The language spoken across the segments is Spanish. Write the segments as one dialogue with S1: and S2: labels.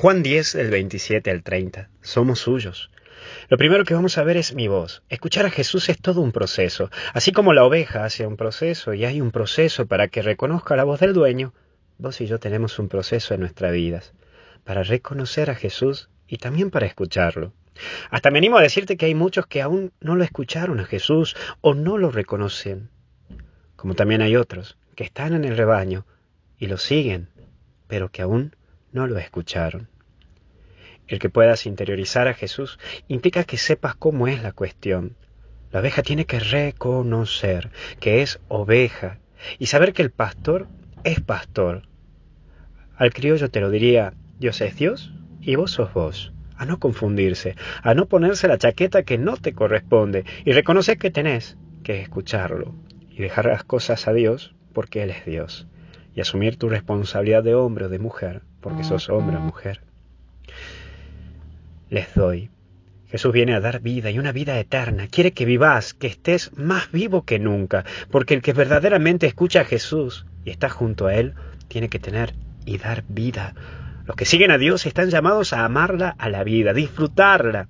S1: Juan 10, del 27 al 30. Somos suyos. Lo primero que vamos a ver es mi voz. Escuchar a Jesús es todo un proceso. Así como la oveja hace un proceso y hay un proceso para que reconozca la voz del dueño, vos y yo tenemos un proceso en nuestras vidas para reconocer a Jesús y también para escucharlo. Hasta me animo a decirte que hay muchos que aún no lo escucharon a Jesús o no lo reconocen. Como también hay otros que están en el rebaño y lo siguen, pero que aún no lo escucharon. El que puedas interiorizar a Jesús implica que sepas cómo es la cuestión. La oveja tiene que reconocer que es oveja y saber que el pastor es pastor. Al criollo te lo diría, Dios es Dios y vos sos vos. A no confundirse, a no ponerse la chaqueta que no te corresponde y reconocer que tenés que escucharlo y dejar las cosas a Dios porque Él es Dios y asumir tu responsabilidad de hombre o de mujer porque sos hombre o mujer. Les doy. Jesús viene a dar vida y una vida eterna. Quiere que vivas, que estés más vivo que nunca, porque el que verdaderamente escucha a Jesús y está junto a Él, tiene que tener y dar vida. Los que siguen a Dios están llamados a amarla a la vida, disfrutarla.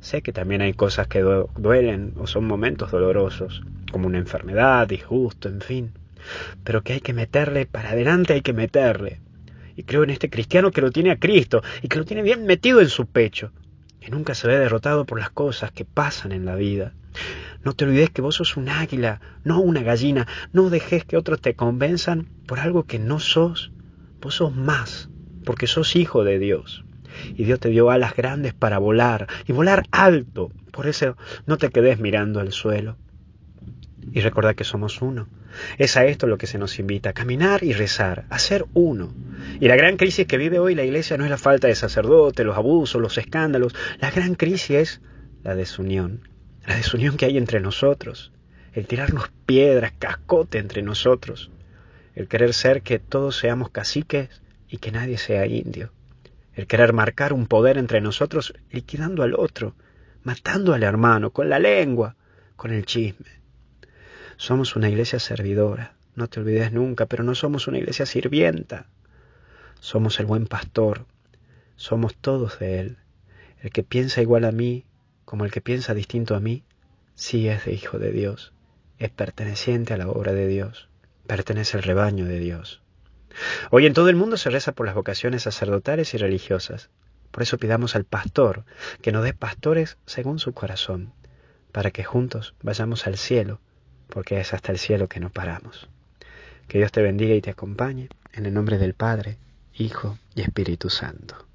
S1: Sé que también hay cosas que duelen o son momentos dolorosos, como una enfermedad, disgusto, en fin. Pero que hay que meterle para adelante, hay que meterle. Y creo en este cristiano que lo tiene a Cristo y que lo tiene bien metido en su pecho, que nunca se ve derrotado por las cosas que pasan en la vida. No te olvides que vos sos un águila, no una gallina. No dejes que otros te convenzan por algo que no sos. Vos sos más, porque sos hijo de Dios. Y Dios te dio alas grandes para volar, y volar alto. Por eso no te quedes mirando al suelo. Y recordad que somos uno. Es a esto lo que se nos invita, a caminar y rezar, a ser uno. Y la gran crisis que vive hoy la iglesia no es la falta de sacerdote, los abusos, los escándalos. La gran crisis es la desunión. La desunión que hay entre nosotros. El tirarnos piedras, cascote entre nosotros. El querer ser que todos seamos caciques y que nadie sea indio. El querer marcar un poder entre nosotros liquidando al otro, matando al hermano, con la lengua, con el chisme. Somos una iglesia servidora, no te olvides nunca, pero no somos una iglesia sirvienta. Somos el buen pastor, somos todos de Él. El que piensa igual a mí, como el que piensa distinto a mí, sí es de hijo de Dios, es perteneciente a la obra de Dios, pertenece al rebaño de Dios. Hoy en todo el mundo se reza por las vocaciones sacerdotales y religiosas. Por eso pidamos al pastor que nos dé pastores según su corazón, para que juntos vayamos al cielo porque es hasta el cielo que no paramos. Que Dios te bendiga y te acompañe, en el nombre del Padre, Hijo y Espíritu Santo.